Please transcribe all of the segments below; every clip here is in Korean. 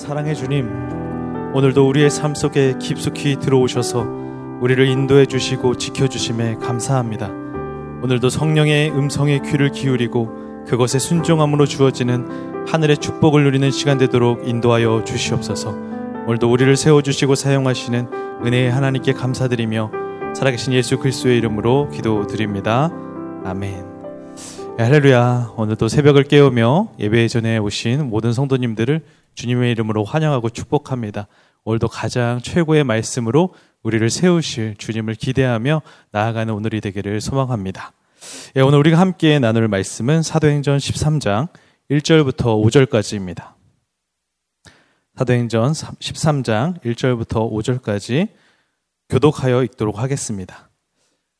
사랑해 주님, 오늘도 우리의 삶 속에 깊숙이 들어오셔서 우리를 인도해 주시고 지켜 주심에 감사합니다. 오늘도 성령의 음성에 귀를 기울이고 그것에 순종함으로 주어지는 하늘의 축복을 누리는 시간 되도록 인도하여 주시옵소서. 오늘도 우리를 세워 주시고 사용하시는 은혜의 하나님께 감사드리며 살아계신 예수 그리스도의 이름으로 기도드립니다. 아멘. 네, 할렐루야. 오늘도 새벽을 깨우며 예배 전에 오신 모든 성도님들을 주님의 이름으로 환영하고 축복합니다. 오늘도 가장 최고의 말씀으로 우리를 세우실 주님을 기대하며 나아가는 오늘이 되기를 소망합니다. 예, 오늘 우리가 함께 나눌 말씀은 사도행전 13장 1절부터 5절까지입니다. 사도행전 13장 1절부터 5절까지 교독하여 읽도록 하겠습니다.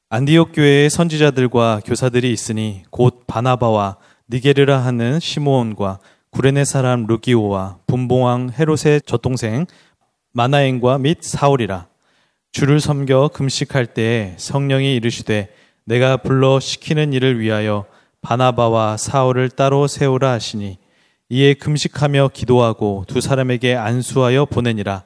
안디옥 교회의 선지자들과 교사들이 있으니 곧 바나바와 니게르라 하는 시므온과 구레네 사람 루기오와 분봉왕 헤롯의 젖동생 마나엔과 및 사울이라. 주를 섬겨 금식할 때에 성령이 이르시되 내가 불러 시키는 일을 위하여 바나바와 사울을 따로 세우라 하시니 이에 금식하며 기도하고 두 사람에게 안수하여 보내니라.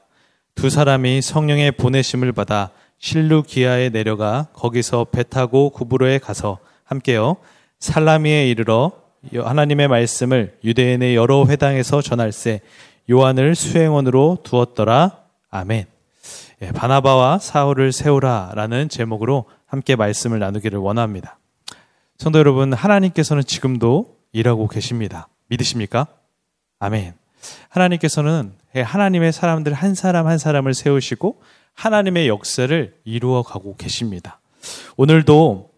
두 사람이 성령의 보내심을 받아 실루기아에 내려가 거기서 배 타고 구브로에 가서 함께요. 살라미에 이르러 하나님의 말씀을 유대인의 여러 회당에서 전할세 요한을 수행원으로 두었더라. 아멘. 예, 바나바와 사울을 세우라라는 제목으로 함께 말씀을 나누기를 원합니다. 성도 여러분, 하나님께서는 지금도 일하고 계십니다. 믿으십니까? 아멘. 하나님께서는 하나님의 사람들 한 사람 한 사람을 세우시고 하나님의 역사를 이루어 가고 계십니다. 오늘도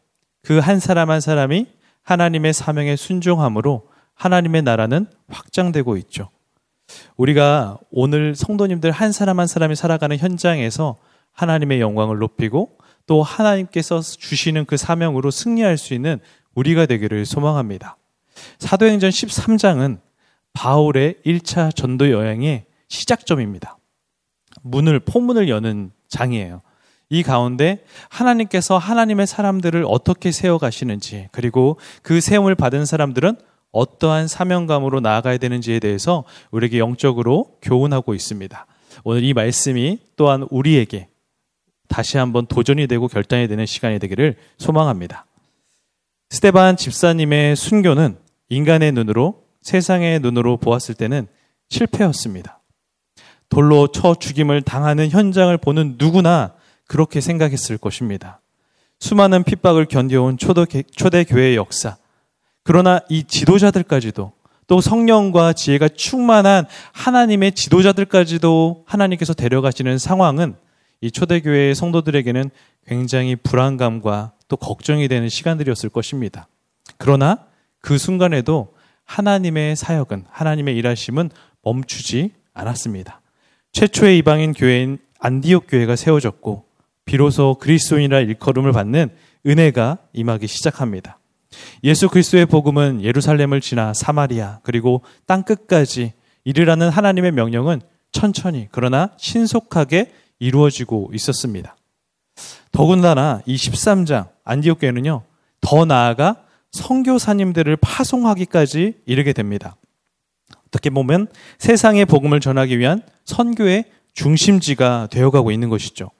그 한 사람 한 사람이 하나님의 사명에 순종함으로 하나님의 나라는 확장되고 있죠. 우리가 오늘 성도님들 한 사람 한 사람이 살아가는 현장에서 하나님의 영광을 높이고 또 하나님께서 주시는 그 사명으로 승리할 수 있는 우리가 되기를 소망합니다. 사도행전 13장은 바울의 1차 전도 여행의 시작점입니다. 문을, 포문을 여는 장이에요. 이 가운데 하나님께서 하나님의 사람들을 어떻게 세워가시는지, 그리고 그 세움을 받은 사람들은 어떠한 사명감으로 나아가야 되는지에 대해서 우리에게 영적으로 교훈하고 있습니다. 오늘 이 말씀이 또한 우리에게 다시 한번 도전이 되고 결단이 되는 시간이 되기를 소망합니다. 스테반 집사님의 순교는 인간의 눈으로 세상의 눈으로 보았을 때는 실패였습니다. 돌로 쳐 죽임을 당하는 현장을 보는 누구나 그렇게 생각했을 것입니다. 수많은 핍박을 견뎌온 초대 교회의 역사. 그러나 이 지도자들까지도 또 성령과 지혜가 충만한 하나님의 지도자들까지도 하나님께서 데려가시는 상황은 이 초대교회의 성도들에게는 굉장히 불안감과 또 걱정이 되는 시간들이었을 것입니다. 그러나 그 순간에도 하나님의 사역은, 하나님의 일하심은 멈추지 않았습니다. 최초의 이방인 교회인 안디옥 교회가 세워졌고 비로소 그리스도인이라 일컬음을 받는 은혜가 임하기 시작합니다. 예수 그리스도의 복음은 예루살렘을 지나 사마리아 그리고 땅 끝까지 이르라는 하나님의 명령은 천천히 그러나 신속하게 이루어지고 있었습니다. 더군다나 이 13장 안디옥 교회는요. 더 나아가 선교사님들을 파송하기까지 이르게 됩니다. 어떻게 보면 세상의 복음을 전하기 위한 선교의 중심지가 되어가고 있는 것이죠.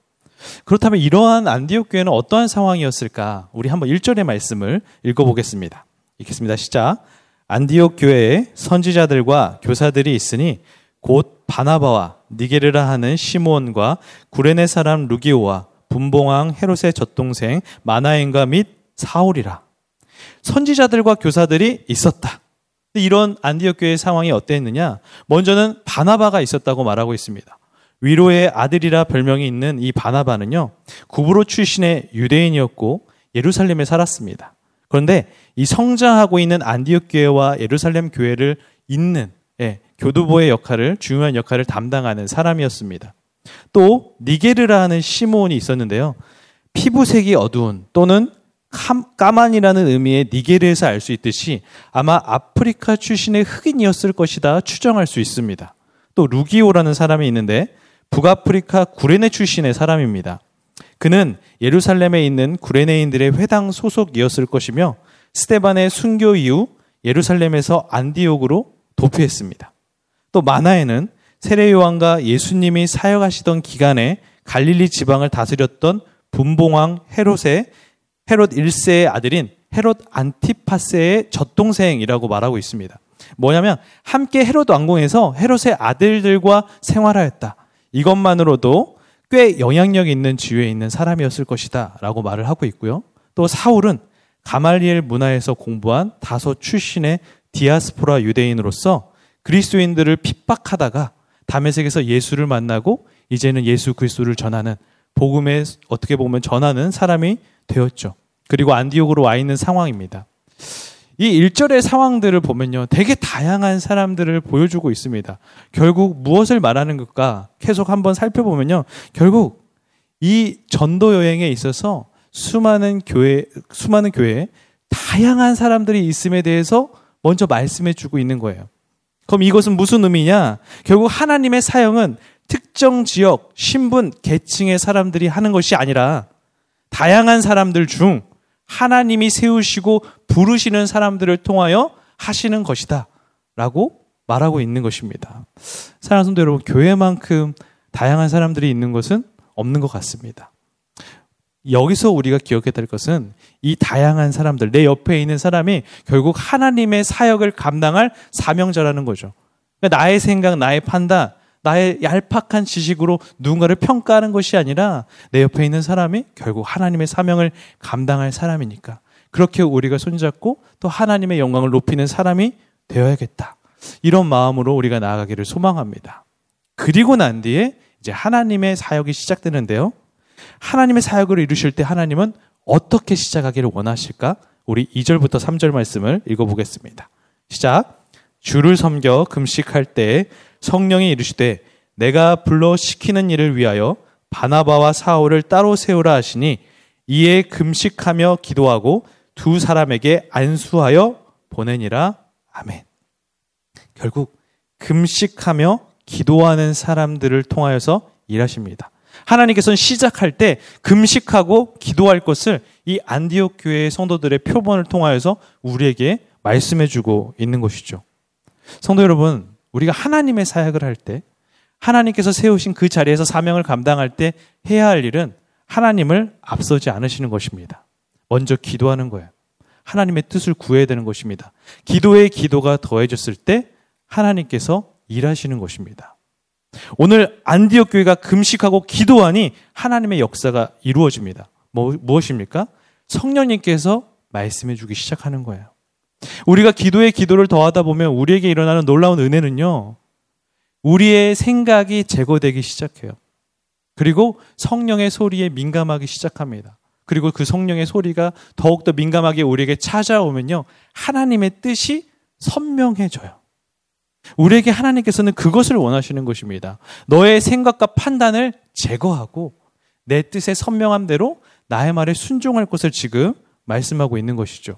그렇다면 이러한 안디옥 교회는 어떠한 상황이었을까? 우리 한번 1절의 말씀을 읽어보겠습니다. 읽겠습니다. 시작. 안디옥 교회에 선지자들과 교사들이 있으니 곧 바나바와 니게르라 하는 시몬과 구레네 사람 루기오와 분봉왕 헤롯의 젖동생 마나엔과 및 사울이라. 선지자들과 교사들이 있었다. 이런 안디옥 교회의 상황이 어땠느냐? 먼저는 바나바가 있었다고 말하고 있습니다. 위로의 아들이라 별명이 있는 이 바나바는요, 구브로 출신의 유대인이었고 예루살렘에 살았습니다. 그런데 이 성장하고 있는 안디옥 교회와 예루살렘 교회를 잇는 예, 교두보의 역할을 중요한 역할을 담당하는 사람이었습니다. 또 니게르라 하는 시몬이 있었는데요. 피부색이 어두운 또는 까만이라는 의미의 니게르에서 알 수 있듯이 아마 아프리카 출신의 흑인이었을 것이다 추정할 수 있습니다. 또 루기오라는 사람이 있는데 북아프리카 구레네 출신의 사람입니다. 그는 예루살렘에 있는 구레네인들의 회당 소속이었을 것이며 스테반의 순교 이후 예루살렘에서 안디옥으로 도피했습니다. 또 마나에는 세례 요한과 예수님이 사역하시던 기간에 갈릴리 지방을 다스렸던 분봉왕 헤롯의 헤롯 1세의 아들인 헤롯 안티파스의 젖동생이라고 말하고 있습니다. 뭐냐면 함께 헤롯 왕궁에서 헤롯의 아들들과 생활하였다. 이것만으로도 꽤 영향력 있는 지위에 있는 사람이었을 것이다. 라고 말을 하고 있고요. 또 사울은 가말리엘 문화에서 공부한 다소 출신의 디아스포라 유대인으로서 그리스도인들을 핍박하다가 담에색에서 예수를 만나고 이제는 예수 그리스도를 전하는 복음에 어떻게 보면 전하는 사람이 되었죠. 그리고 안디옥으로 와 있는 상황입니다. 이 일절의 상황들을 보면요. 되게 다양한 사람들을 보여주고 있습니다. 결국 무엇을 말하는 것까 계속 한번 살펴보면요. 결국 이 전도 여행에 있어서 수많은 교회, 수많은 교회에 다양한 사람들이 있음에 대해서 먼저 말씀해 주고 있는 거예요. 그럼 이것은 무슨 의미냐? 결국 하나님의 사형은 특정 지역, 신분, 계층의 사람들이 하는 것이 아니라 다양한 사람들 중 하나님이 세우시고 부르시는 사람들을 통하여 하시는 것이다. 라고 말하고 있는 것입니다. 사랑하는 성도 여러분, 교회만큼 다양한 사람들이 있는 것은 없는 것 같습니다. 여기서 우리가 기억해야 될 것은 이 다양한 사람들, 내 옆에 있는 사람이 결국 하나님의 사역을 감당할 사명자라는 거죠. 그러니까 나의 생각, 나의 판단, 나의 얄팍한 지식으로 누군가를 평가하는 것이 아니라 내 옆에 있는 사람이 결국 하나님의 사명을 감당할 사람이니까 그렇게 우리가 손잡고 또 하나님의 영광을 높이는 사람이 되어야겠다. 이런 마음으로 우리가 나아가기를 소망합니다. 그리고 난 뒤에 이제 하나님의 사역이 시작되는데요. 하나님의 사역을 이루실 때 하나님은 어떻게 시작하기를 원하실까? 우리 2절부터 3절 말씀을 읽어보겠습니다. 시작. 주를 섬겨 금식할 때 성령이 이르시되 내가 불러 시키는 일을 위하여 바나바와 사울을 따로 세우라 하시니 이에 금식하며 기도하고 두 사람에게 안수하여 보내니라. 아멘. 결국 금식하며 기도하는 사람들을 통하여서 일하십니다. 하나님께서는 시작할 때 금식하고 기도할 것을 이 안디옥 교회의 성도들의 표본을 통하여서 우리에게 말씀해 주고 있는 것이죠. 성도 여러분, 우리가 하나님의 사역을 할 때, 하나님께서 세우신 그 자리에서 사명을 감당할 때 해야 할 일은 하나님을 앞서지 않으시는 것입니다. 먼저 기도하는 거예요. 하나님의 뜻을 구해야 되는 것입니다. 기도의 기도가 더해졌을 때 하나님께서 일하시는 것입니다. 오늘 안디옥 교회가 금식하고 기도하니 하나님의 역사가 이루어집니다. 뭐, 무엇입니까? 성령님께서 말씀해 주기 시작하는 거예요. 우리가 기도에 기도를 더하다 보면 우리에게 일어나는 놀라운 은혜는요, 우리의 생각이 제거되기 시작해요. 그리고 성령의 소리에 민감하기 시작합니다. 그리고 그 성령의 소리가 더욱더 민감하게 우리에게 찾아오면요, 하나님의 뜻이 선명해져요. 우리에게 하나님께서는 그것을 원하시는 것입니다. 너의 생각과 판단을 제거하고 내 뜻의 선명함 대로 나의 말에 순종할 것을 지금 말씀하고 있는 것이죠.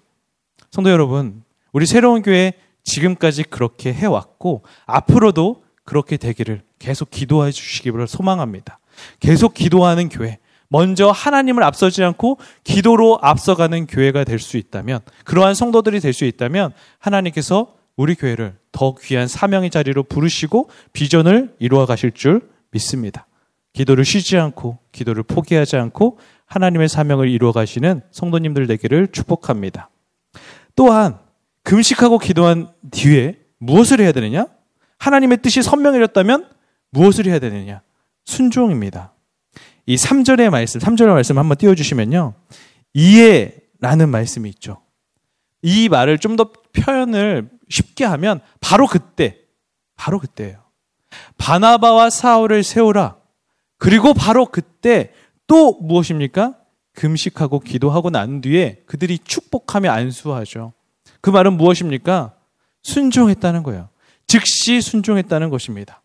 성도 여러분, 우리 새로운 교회 지금까지 그렇게 해왔고, 앞으로도 그렇게 되기를 계속 기도해 주시기를 소망합니다. 계속 기도하는 교회, 먼저 하나님을 앞서지 않고 기도로 앞서가는 교회가 될 수 있다면, 그러한 성도들이 될 수 있다면, 하나님께서 우리 교회를 더 귀한 사명의 자리로 부르시고 비전을 이루어 가실 줄 믿습니다. 기도를 쉬지 않고, 기도를 포기하지 않고, 하나님의 사명을 이루어 가시는 성도님들 되기를 축복합니다. 또한 금식하고 기도한 뒤에 무엇을 해야 되느냐? 하나님의 뜻이 선명해졌다면 무엇을 해야 되느냐? 순종입니다. 이 3절의 말씀, 3절의 말씀 한번 띄워주시면요. 이해라는 말씀이 있죠. 이 말을 좀 더 표현을 쉽게 하면 바로 그때, 바로 그때예요. 바나바와 사울을 세우라. 그리고 바로 그때 또 무엇입니까? 금식하고 기도하고 난 뒤에 그들이 축복하며 안수하죠. 그 말은 무엇입니까? 순종했다는 거예요. 즉시 순종했다는 것입니다.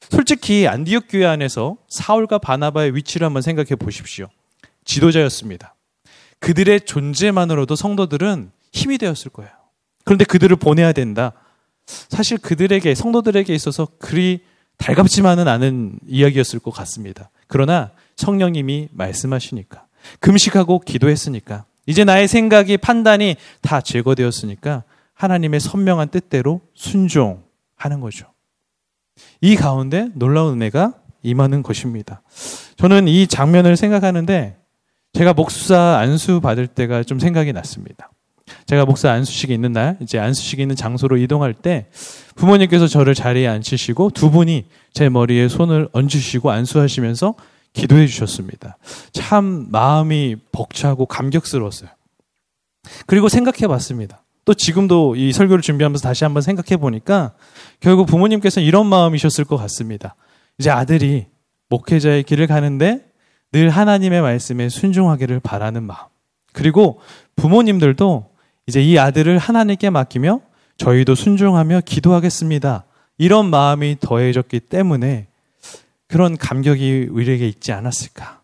솔직히 안디옥 교회 안에서 사울과 바나바의 위치를 한번 생각해 보십시오. 지도자였습니다. 그들의 존재만으로도 성도들은 힘이 되었을 거예요. 그런데 그들을 보내야 된다. 사실 그들에게 성도들에게 있어서 그리 달갑지만은 않은 이야기였을 것 같습니다. 그러나 성령님이 말씀하시니까 금식하고 기도했으니까 이제 나의 생각이 판단이 다 제거되었으니까 하나님의 선명한 뜻대로 순종하는 거죠. 이 가운데 놀라운 은혜가 임하는 것입니다. 저는 이 장면을 생각하는데 제가 목사 안수 받을 때가 좀 생각이 났습니다. 제가 목사 안수식이 있는 날, 이제 안수식이 있는 장소로 이동할 때 부모님께서 저를 자리에 앉히시고 두 분이 제 머리에 손을 얹으시고 안수하시면서 기도해 주셨습니다. 참 마음이 벅차고 감격스러웠어요. 그리고 생각해 봤습니다. 또 지금도 이 설교를 준비하면서 다시 한번 생각해 보니까 결국 부모님께서 이런 마음이셨을 것 같습니다. 이제 아들이 목회자의 길을 가는데 늘 하나님의 말씀에 순종하기를 바라는 마음. 그리고 부모님들도 이제 이 아들을 하나님께 맡기며 저희도 순종하며 기도하겠습니다. 이런 마음이 더해졌기 때문에 그런 감격이 우리에게 있지 않았을까.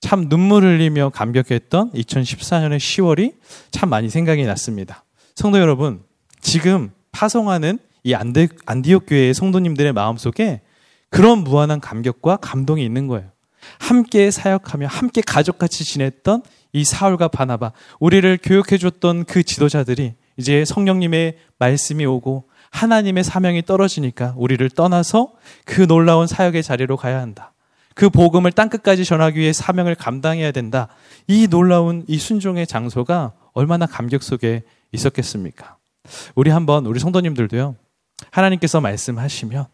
참 눈물 흘리며 감격했던 2014년의 10월이 참 많이 생각이 났습니다. 성도 여러분, 지금 파송하는 이 안디, 안디옥 교회의 성도님들의 마음속에 그런 무한한 감격과 감동이 있는 거예요. 함께 사역하며 함께 가족같이 지냈던 이 사울과 바나바, 우리를 교육해 줬던 그 지도자들이 이제 성령님의 말씀이 오고 하나님의 사명이 떨어지니까 우리를 떠나서 그 놀라운 사역의 자리로 가야 한다. 그 복음을 땅끝까지 전하기 위해 사명을 감당해야 된다. 이 놀라운 이 순종의 장소가 얼마나 감격 속에 있었겠습니까? 우리 한번 우리 성도님들도요. 하나님께서 말씀하시면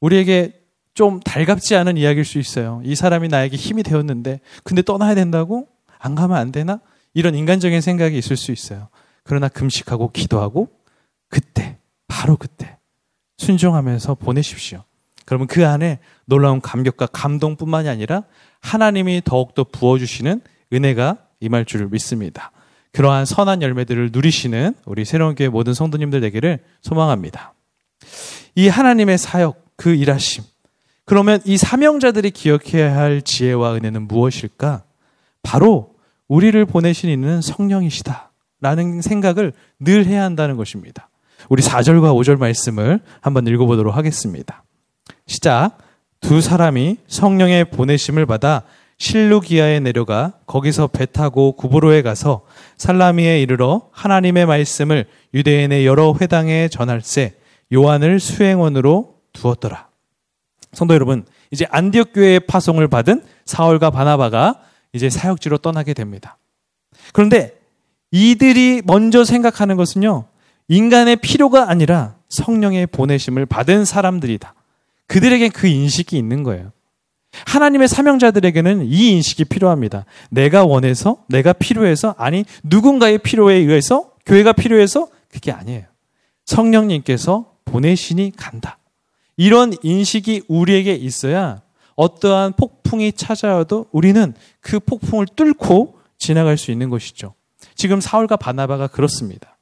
우리에게 좀 달갑지 않은 이야기일 수 있어요. 이 사람이 나에게 힘이 되었는데 근데 떠나야 된다고? 안 가면 안 되나? 이런 인간적인 생각이 있을 수 있어요. 그러나 금식하고 기도하고 그때 바로 그때 순종하면서 보내십시오. 그러면 그 안에 놀라운 감격과 감동뿐만이 아니라 하나님이 더욱더 부어주시는 은혜가 임할 줄 믿습니다. 그러한 선한 열매들을 누리시는 우리 새로운 교회 모든 성도님들 되기를 소망합니다. 이 하나님의 사역, 그 일하심. 그러면 이 사명자들이 기억해야 할 지혜와 은혜는 무엇일까? 바로 우리를 보내신 이는 성령이시다. 라는 생각을 늘 해야 한다는 것입니다. 우리 4절과 5절 말씀을 한번 읽어보도록 하겠습니다. 시작. 두 사람이 성령의 보내심을 받아 실루기아에 내려가 거기서 배 타고 구브로에 가서 살라미에 이르러 하나님의 말씀을 유대인의 여러 회당에 전할세 요한을 수행원으로 두었더라. 성도 여러분, 이제 안디옥 교회의 파송을 받은 사울과 바나바가 이제 사역지로 떠나게 됩니다. 그런데 이들이 먼저 생각하는 것은요. 인간의 필요가 아니라 성령의 보내심을 받은 사람들이다. 그들에게 그 인식이 있는 거예요. 하나님의 사명자들에게는 이 인식이 필요합니다. 내가 원해서, 내가 필요해서, 아니, 누군가의 필요에 의해서, 교회가 필요해서, 그게 아니에요. 성령님께서 보내시니 간다. 이런 인식이 우리에게 있어야 어떠한 폭풍이 찾아와도 우리는 그 폭풍을 뚫고 지나갈 수 있는 것이죠. 지금 사울과 바나바가 그렇습니다.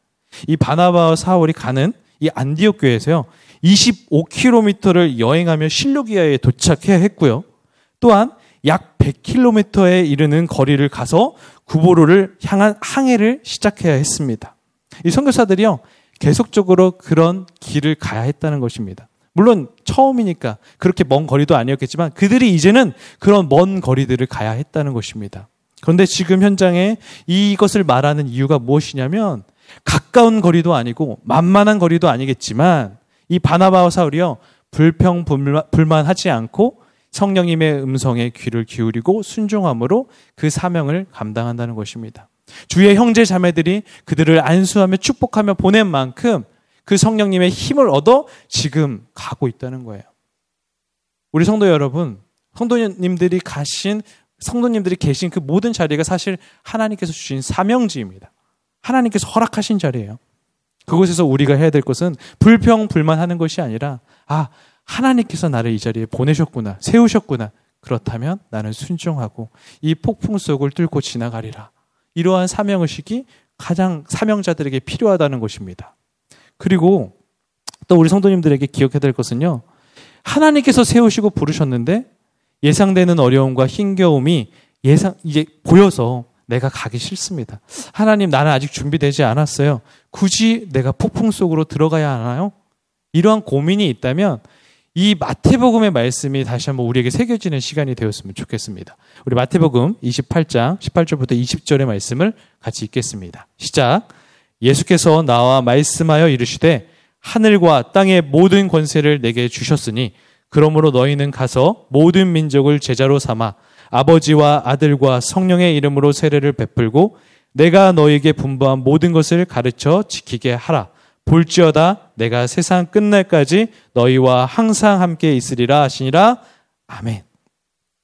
이 바나바와 사울이 가는 이 안디옥 교회에서요. 25km를 여행하며 실루기아에 도착해야 했고요. 또한 약 100km에 이르는 거리를 가서 구보로를 향한 항해를 시작해야 했습니다. 이 선교사들이요. 계속적으로 그런 길을 가야 했다는 것입니다. 물론 처음이니까 그렇게 먼 거리도 아니었겠지만 그들이 이제는 그런 먼 거리들을 가야 했다는 것입니다. 그런데 지금 현장에 이것을 말하는 이유가 무엇이냐면 가까운 거리도 아니고 만만한 거리도 아니겠지만 이 바나바와 사울이요 불평 불만 하지 않고 성령님의 음성에 귀를 기울이고 순종함으로 그 사명을 감당한다는 것입니다. 주의 형제 자매들이 그들을 안수하며 축복하며 보낸 만큼 그 성령님의 힘을 얻어 지금 가고 있다는 거예요. 우리 성도 여러분, 성도님들이 가신 성도님들이 계신 그 모든 자리가 사실 하나님께서 주신 사명지입니다. 하나님께서 허락하신 자리예요. 그곳에서 우리가 해야 될 것은 불평 불만하는 것이 아니라 아 하나님께서 나를 이 자리에 보내셨구나 세우셨구나 그렇다면 나는 순종하고 이 폭풍 속을 뚫고 지나가리라. 이러한 사명의식이 가장 사명자들에게 필요하다는 것입니다. 그리고 또 우리 성도님들에게 기억해야 될 것은요. 하나님께서 세우시고 부르셨는데 예상되는 어려움과 힘겨움이 예상 이제 보여서 내가 가기 싫습니다. 하나님 나는 아직 준비되지 않았어요. 굳이 내가 폭풍 속으로 들어가야 하나요? 이러한 고민이 있다면 이 마태복음의 말씀이 다시 한번 우리에게 새겨지는 시간이 되었으면 좋겠습니다. 우리 마태복음 28장 18절부터 20절의 말씀을 같이 읽겠습니다. 시작. 예수께서 나와 말씀하여 이르시되 하늘과 땅의 모든 권세를 내게 주셨으니 그러므로 너희는 가서 모든 민족을 제자로 삼아 아버지와 아들과 성령의 이름으로 세례를 베풀고 내가 너에게 분부한 모든 것을 가르쳐 지키게 하라. 볼지어다 내가 세상 끝날까지 너희와 항상 함께 있으리라 하시니라. 아멘.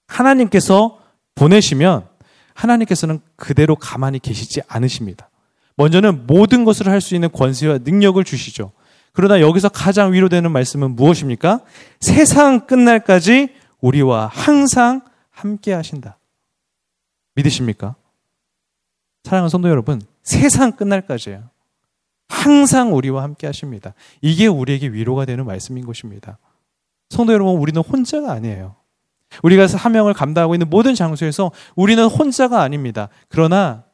하나님께서 보내시면 하나님께서는 그대로 가만히 계시지 않으십니다. 먼저는 모든 것을 할 수 있는 권세와 능력을 주시죠. 그러나 여기서 가장 위로되는 말씀은 무엇입니까? 세상 끝날까지 우리와 항상 함께 하신다. 믿으십니까? 사랑하는 성도 여러분, 세상 끝날까지요. 항상 우리와 함께 하십니다. 이게 우리에게 위로가 되는 말씀인 것입니다. 성도 여러분, 우리는 혼자가 아니에요. 우리가 사명을 감당하고 있는 모든 장소에서 우리는 혼자가 아닙니다. 그러나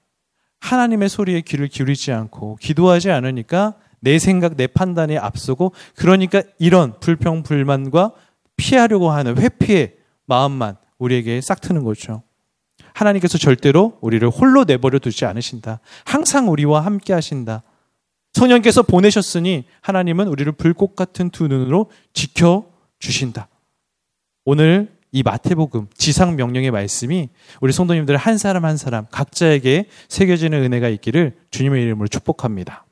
하나님의 소리에 귀를 기울이지 않고 기도하지 않으니까 내 생각, 내 판단에 앞서고 그러니까 이런 불평, 불만과 피하려고 하는 회피의 마음만 우리에게 싹 트는 거죠. 하나님께서 절대로 우리를 홀로 내버려 두지 않으신다. 항상 우리와 함께 하신다. 성령께서 보내셨으니 하나님은 우리를 불꽃 같은 두 눈으로 지켜 주신다. 오늘 이 마태복음 지상 명령의 말씀이 우리 성도님들 한 사람 한 사람 각자에게 새겨지는 은혜가 있기를 주님의 이름으로 축복합니다.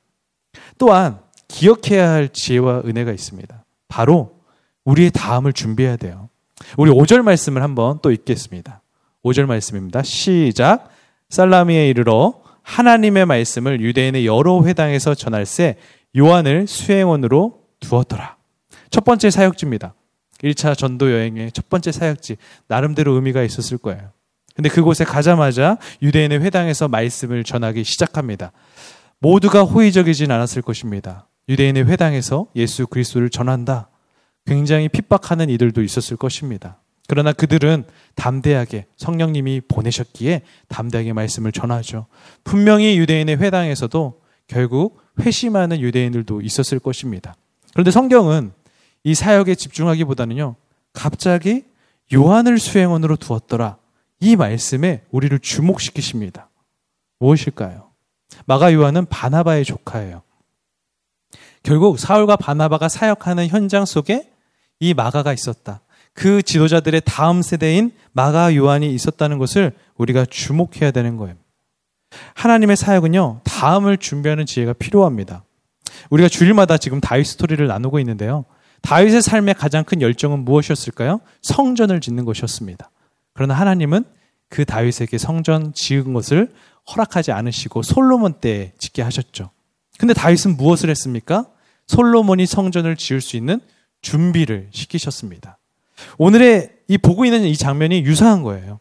또한 기억해야 할 지혜와 은혜가 있습니다. 바로 우리의 다음을 준비해야 돼요. 우리 5절 말씀을 한번 또 읽겠습니다. 5절 말씀입니다. 시작. 살라미에 이르러 하나님의 말씀을 유대인의 여러 회당에서 전할세 요한을 수행원으로 두었더라. 첫 번째 사역지입니다. 1차 전도 여행의 첫 번째 사역지. 나름대로 의미가 있었을 거예요. 근데 그곳에 가자마자 유대인의 회당에서 말씀을 전하기 시작합니다. 모두가 호의적이진 않았을 것입니다. 유대인의 회당에서 예수 그리스도를 전한다. 굉장히 핍박하는 이들도 있었을 것입니다. 그러나 그들은 담대하게 성령님이 보내셨기에 담대하게 말씀을 전하죠. 분명히 유대인의 회당에서도 결국 회심하는 유대인들도 있었을 것입니다. 그런데 성경은 이 사역에 집중하기보다는요, 갑자기 요한을 수행원으로 두었더라. 이 말씀에 우리를 주목시키십니다. 무엇일까요? 마가 요한은 바나바의 조카예요. 결국 사울과 바나바가 사역하는 현장 속에 이 마가가 있었다. 그 지도자들의 다음 세대인 마가 요한이 있었다는 것을 우리가 주목해야 되는 거예요. 하나님의 사역은요, 다음을 준비하는 지혜가 필요합니다. 우리가 주일마다 지금 다윗 스토리를 나누고 있는데요. 다윗의 삶의 가장 큰 열정은 무엇이었을까요? 성전을 짓는 것이었습니다. 그러나 하나님은 그 다윗에게 성전 지은 것을 허락하지 않으시고 솔로몬 때 짓게 하셨죠. 근데 다윗은 무엇을 했습니까? 솔로몬이 성전을 지을 수 있는 준비를 시키셨습니다. 오늘의 이 보고 있는 이 장면이 유사한 거예요.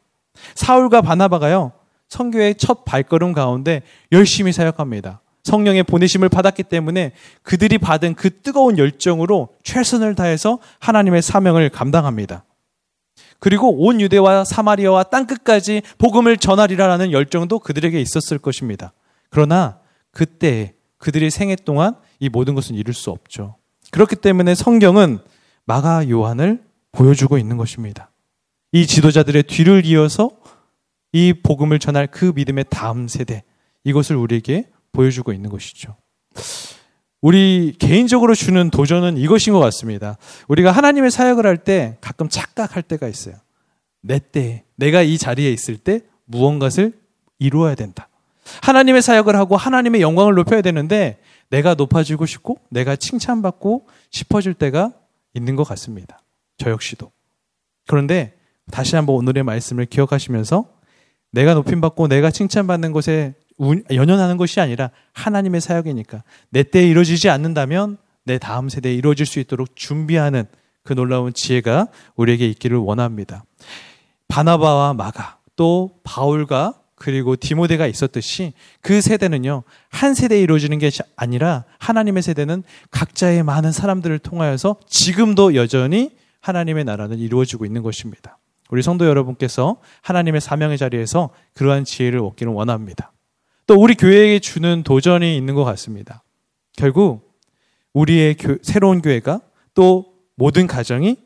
사울과 바나바가요, 성교의 첫 발걸음 가운데 열심히 사역합니다. 성령의 보내심을 받았기 때문에 그들이 받은 그 뜨거운 열정으로 최선을 다해서 하나님의 사명을 감당합니다. 그리고 온 유대와 사마리아와 땅 끝까지 복음을 전하리라라는 열정도 그들에게 있었을 것입니다. 그러나 그때 그들의 생애 동안 이 모든 것은 이룰 수 없죠. 그렇기 때문에 성경은 마가 요한을 보여주고 있는 것입니다. 이 지도자들의 뒤를 이어서 이 복음을 전할 그 믿음의 다음 세대, 이것을 우리에게 보여주고 있는 것이죠. 우리 개인적으로 주는 도전은 이것인 것 같습니다. 우리가 하나님의 사역을 할 때 가끔 착각할 때가 있어요. 내 때, 내가 이 자리에 있을 때 무언가를 이루어야 된다. 하나님의 사역을 하고 하나님의 영광을 높여야 되는데 내가 높아지고 싶고 내가 칭찬받고 싶어질 때가 있는 것 같습니다. 저 역시도. 그런데 다시 한번 오늘의 말씀을 기억하시면서 내가 높임받고 내가 칭찬받는 것에 연연하는 것이 아니라 하나님의 사역이니까 내 때에 이루어지지 않는다면 내 다음 세대에 이루어질 수 있도록 준비하는 그 놀라운 지혜가 우리에게 있기를 원합니다. 바나바와 마가 또 바울과 그리고 디모데가 있었듯이 그 세대는요, 한 세대에 이루어지는 게 아니라 하나님의 세대는 각자의 많은 사람들을 통하여서 지금도 여전히 하나님의 나라는 이루어지고 있는 것입니다. 우리 성도 여러분께서 하나님의 사명의 자리에서 그러한 지혜를 얻기를 원합니다. 또 우리 교회에게 주는 도전이 있는 것 같습니다. 결국 우리의 교, 새로운 교회가 또 모든 가정이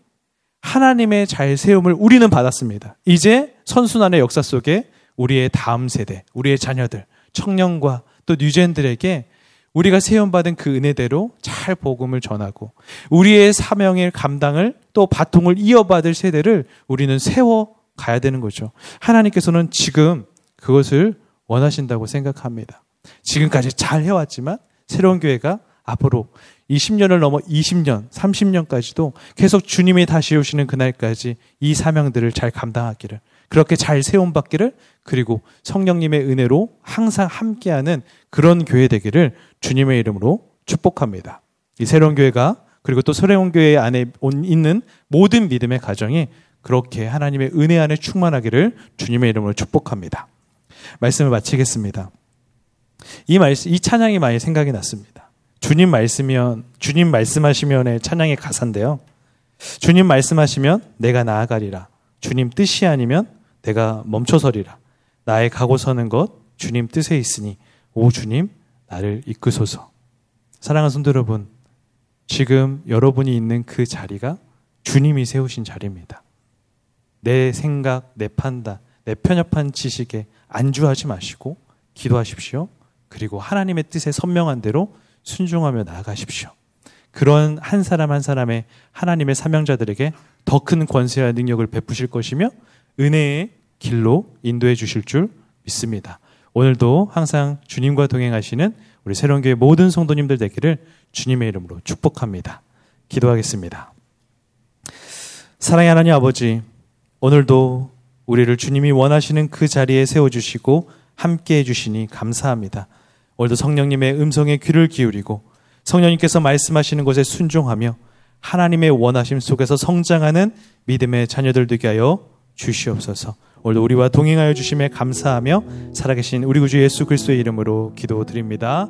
하나님의 잘 세움을 우리는 받았습니다. 이제 선순환의 역사 속에 우리의 다음 세대, 우리의 자녀들, 청년과 또 뉴젠들에게 우리가 세움받은 그 은혜대로 잘 복음을 전하고 우리의 사명의 감당을 또 바통을 이어받을 세대를 우리는 세워 가야 되는 거죠. 하나님께서는 지금 그것을 원하신다고 생각합니다. 지금까지 잘 해왔지만 새로운 교회가 앞으로 20년을 넘어 20년, 30년까지도 계속 주님이 다시 오시는 그날까지 이 사명들을 잘 감당하기를 그렇게 잘 세움 받기를 그리고 성령님의 은혜로 항상 함께하는 그런 교회 되기를 주님의 이름으로 축복합니다. 이 새로운 교회가 그리고 또 새로운 교회 안에 있는 모든 믿음의 가정이 그렇게 하나님의 은혜 안에 충만하기를 주님의 이름으로 축복합니다. 말씀을 마치겠습니다. 이 말씀, 이 찬양이 많이 생각이 났습니다. 주님 말씀이면, 주님 말씀하시면의 찬양의 가사인데요. 주님 말씀하시면 내가 나아가리라. 주님 뜻이 아니면 내가 멈춰서리라. 나의 가고 서는 것 주님 뜻에 있으니 오 주님 나를 이끄소서. 사랑하는 성도 여러분, 지금 여러분이 있는 그 자리가 주님이 세우신 자리입니다. 내 생각, 내 판단, 내 편협한 지식에 안주하지 마시고 기도하십시오. 그리고 하나님의 뜻에 선명한 대로 순종하며 나아가십시오. 그런 한 사람 한 사람의 하나님의 사명자들에게 더 큰 권세와 능력을 베푸실 것이며 은혜의 길로 인도해 주실 줄 믿습니다. 오늘도 항상 주님과 동행하시는 우리 새로운 교회 모든 성도님들 되기를 주님의 이름으로 축복합니다. 기도하겠습니다. 사랑의 하나님 아버지, 오늘도 우리를 주님이 원하시는 그 자리에 세워주시고 함께 해주시니 감사합니다. 오늘도 성령님의 음성에 귀를 기울이고 성령님께서 말씀하시는 것에 순종하며 하나님의 원하심 속에서 성장하는 믿음의 자녀들 되게 하여 주시옵소서. 오늘도 우리와 동행하여 주심에 감사하며 살아계신 우리 구주 예수 그리스도의 이름으로 기도드립니다.